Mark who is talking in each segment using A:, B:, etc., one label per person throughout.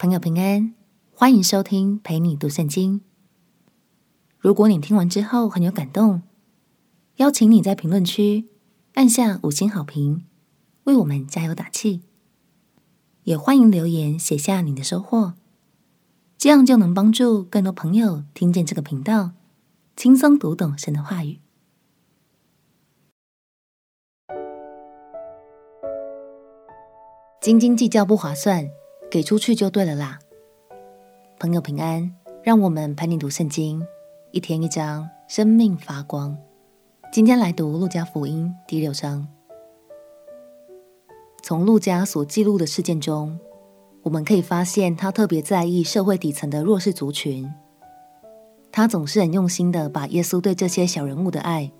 A: 朋友平安，欢迎收听陪你读圣经。如果你听完之后很有感动，邀请你在评论区按下五星好评，为我们加油打气。也欢迎留言写下你的收获，这样就能帮助更多朋友听见这个频道，轻松读懂神的话语。斤斤计较不划算，给出去就对了啦。朋友平安，让我们陪你读圣经，一天一章，生命发光。今天来读路加福音第六章。从路加所记录的事件中，我们可以发现他特别在意社会底层的弱势族群。他总是很用心的把耶稣对这些小人物的爱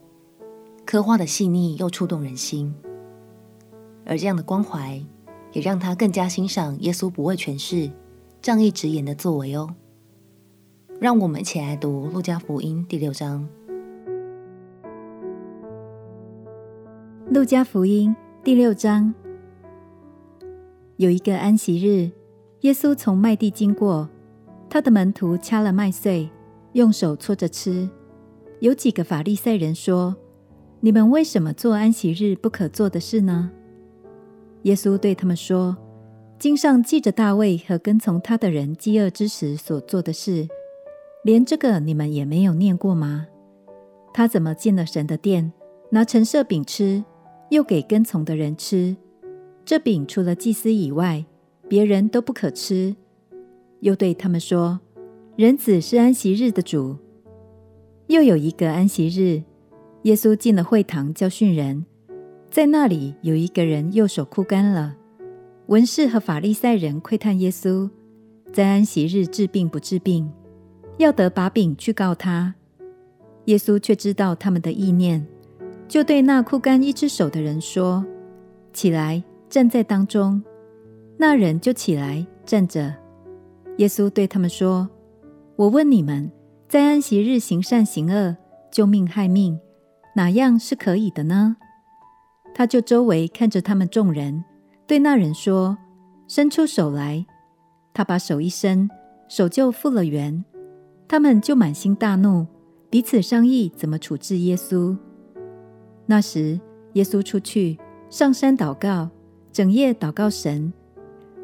A: 刻画的细腻又触动人心，而这样的关怀。也让他更加欣赏耶稣不畏权势、仗义直言的作为哦。让我们一起来读《路加福音》第六章。
B: 《路加福音》第六章，有一个安息日，耶稣从麦地经过，他的门徒掐了麦穗，用手搓着吃。有几个法利赛人说：“你们为什么做安息日不可做的事呢？”耶稣对他们说：“经上记着大卫和跟从他的人饥饿之时所做的事，连这个你们也没有念过吗？他怎么进了神的殿，拿陈设饼吃，又给跟从的人吃？这饼除了祭司以外，别人都不可吃。又对他们说：人子是安息日的主。又有一个安息日，耶稣进了会堂教训人。”在那里有一个人右手枯干了，文士和法利赛人窥探耶稣，在安息日治病不治病，要得把柄去告他。耶稣却知道他们的意念，就对那枯干一只手的人说：“起来，站在当中。”那人就起来站着。耶稣对他们说：“我问你们，在安息日行善行恶、救命害命，哪样是可以的呢？”他就周围看着他们众人，对那人说：“伸出手来。”他把手一伸，手就复了原。他们就满心大怒，彼此商议怎么处置耶稣。那时，耶稣出去上山祷告，整夜祷告神。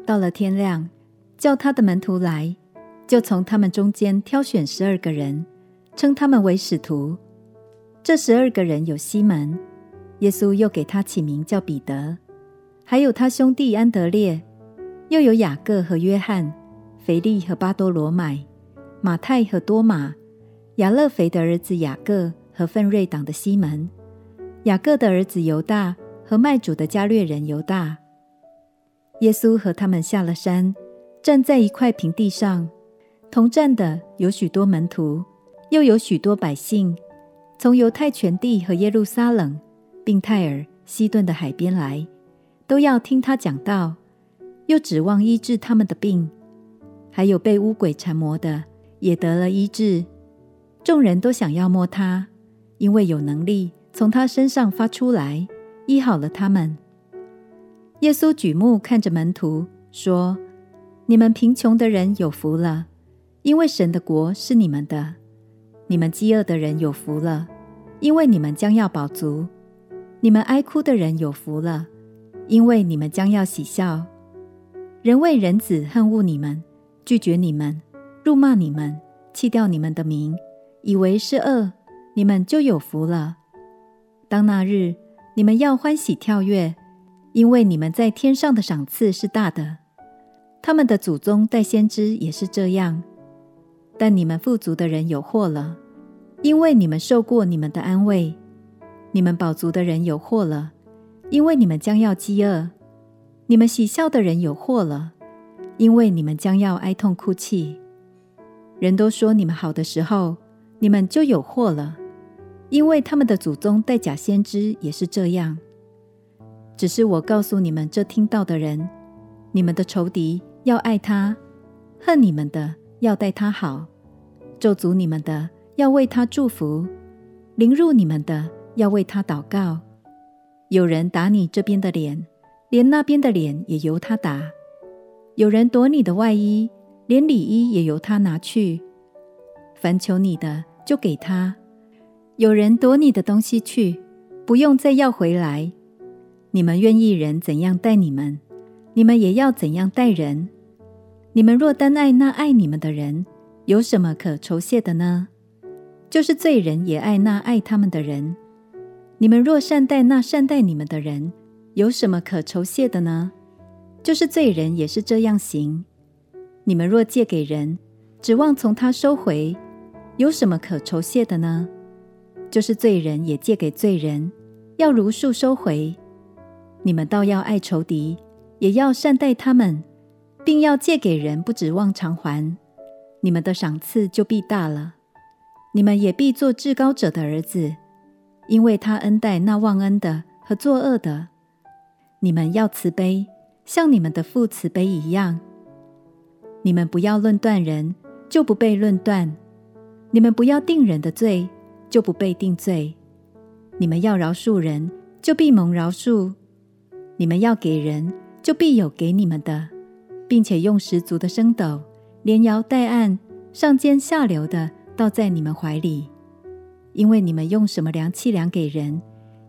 B: 到了天亮，叫他的门徒来，就从他们中间挑选十二个人，称他们为使徒。这十二个人有西门。耶稣又给他起名叫彼得，还有他兄弟安德烈，又有雅各和约翰，腓力和巴多罗买，马太和多马，雅勒腓的儿子雅各和奋锐党的西门，雅各的儿子犹大和卖主的加略人犹大。耶稣和他们下了山，站在一块平地上，同站的有许多门徒，又有许多百姓，从犹太全地和耶路撒冷。并泰尔、西顿的海边来，都要听他讲道，又指望医治他们的病。还有被污鬼缠磨的，也得了医治。众人都想要摸他，因为有能力从他身上发出来，医好了他们。耶稣举目看着门徒，说：“你们贫穷的人有福了，因为神的国是你们的；你们饥饿的人有福了，因为你们将要饱足。”你们哀哭的人有福了，因为你们将要喜笑。人为人子恨恶你们，拒绝你们，辱骂你们，弃掉你们的名，以为是恶，你们就有福了。当那日，你们要欢喜跳跃，因为你们在天上的赏赐是大的。他们的祖宗带先知也是这样。但你们富足的人有祸了，因为你们受过你们的安慰。你们饱足的人有祸了，因为你们将要饥饿；你们喜笑的人有祸了，因为你们将要哀痛哭泣。人都说你们好的时候，你们就有祸了，因为他们的祖宗带假先知也是这样。只是我告诉你们这听到的人，你们的仇敌要爱他，恨你们的要待他好，咒诅你们的要为他祝福，凌辱你们的。要为他祷告。有人打你这边的脸，连那边的脸也由他打。有人夺你的外衣，连里衣也由他拿去。凡求你的，就给他。有人夺你的东西去，不用再要回来。你们愿意人怎样待你们，你们也要怎样待人。你们若单爱那爱你们的人，有什么可酬谢的呢？就是罪人也爱那爱他们的人。你们若善待那善待你们的人，有什么可酬谢的呢？就是罪人也是这样行。你们若借给人，指望从他收回，有什么可酬谢的呢？就是罪人也借给罪人，要如数收回。你们倒要爱仇敌，也要善待他们，并要借给人，不指望偿还。你们的赏赐就必大了。你们也必做至高者的儿子，因为他恩待那忘恩的和作恶的。你们要慈悲，像你们的父慈悲一样。你们不要论断人，就不被论断；你们不要定人的罪，就不被定罪。你们要饶恕人，就必蒙饶恕；你们要给人，就必有给你们的，并且用十足的升斗，连摇带按，上尖下流的。倒在你们怀里，因为你们用什么量器量给人，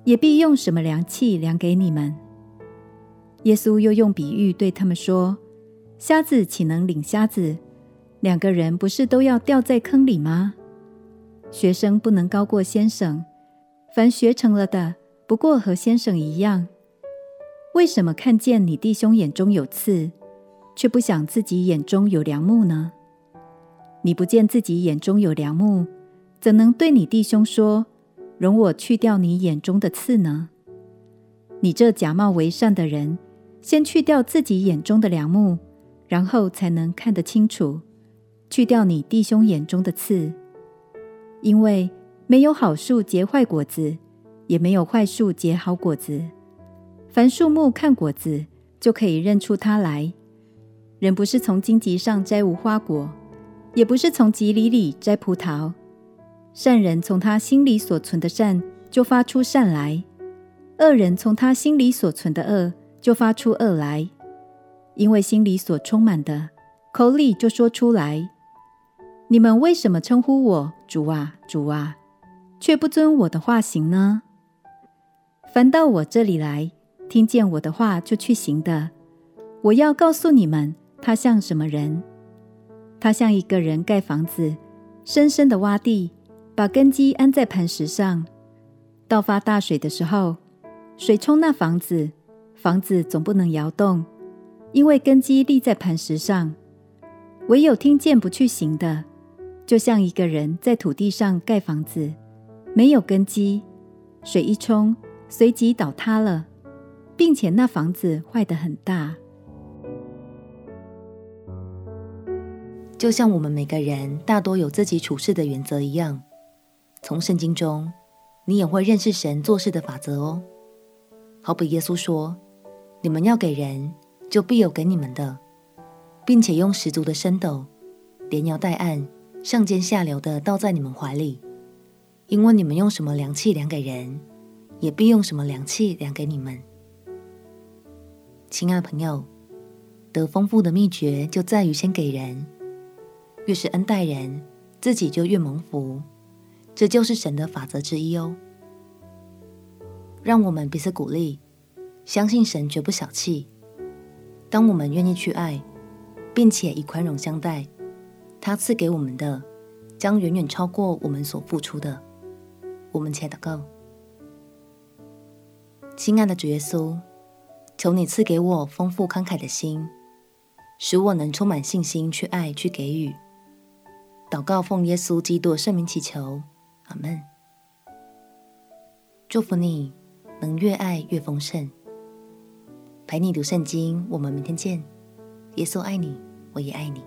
B: 也必用什么量器量给你们。耶稣又用比喻对他们说：“瞎子岂能领瞎子？两个人不是都要掉在坑里吗？学生不能高过先生，凡学成了的，不过和先生一样。为什么看见你弟兄眼中有刺，却不想自己眼中有梁木呢？”你不见自己眼中有梁木，怎能对你弟兄说：“容我去掉你眼中的刺呢？”你这假冒为善的人，先去掉自己眼中的梁木，然后才能看得清楚，去掉你弟兄眼中的刺。因为没有好树结坏果子，也没有坏树结好果子。凡树木看果子，就可以认出它来。人不是从荆棘上摘无花果。也不是从蒺藜里摘葡萄。善人从他心里所存的善就发出善来，恶人从他心里所存的恶就发出恶来。因为心里所充满的，口里就说出来。你们为什么称呼我主啊，主啊，却不遵我的话行呢？凡到我这里来，听见我的话就去行的，我要告诉你们，他像什么人？他像一个人盖房子，深深的挖地，把根基安在磐石上。到发大水的时候，水冲那房子，房子总不能摇动，因为根基立在磐石上。唯有听见不去行的，就像一个人在土地上盖房子，没有根基，水一冲，随即倒塌了，并且那房子坏得很大。
A: 就像我们每个人大多有自己处事的原则一样，从圣经中，你也会认识神做事的法则哦。好比耶稣说：“你们要给人，就必有给你们的，并且用十足的升斗，连摇带按，上尖下流的倒在你们怀里，因为你们用什么量器量给人，也必用什么量器量给你们。”亲爱的朋友，得丰富的秘诀就在于先给人。越是恩待人，自己就越蒙福，这就是神的法则之一哦。让我们彼此鼓励，相信神绝不小气。当我们愿意去爱，并且以宽容相待，他赐给我们的将远远超过我们所付出的。我们且祷告：亲爱的主耶稣，求你赐给我丰富慷慨的心，使我能充满信心去爱，去给予。祷告奉耶稣基督圣名祈求，阿门。祝福你能越爱越丰盛。陪你读圣经，我们明天见。耶稣爱你，我也爱你。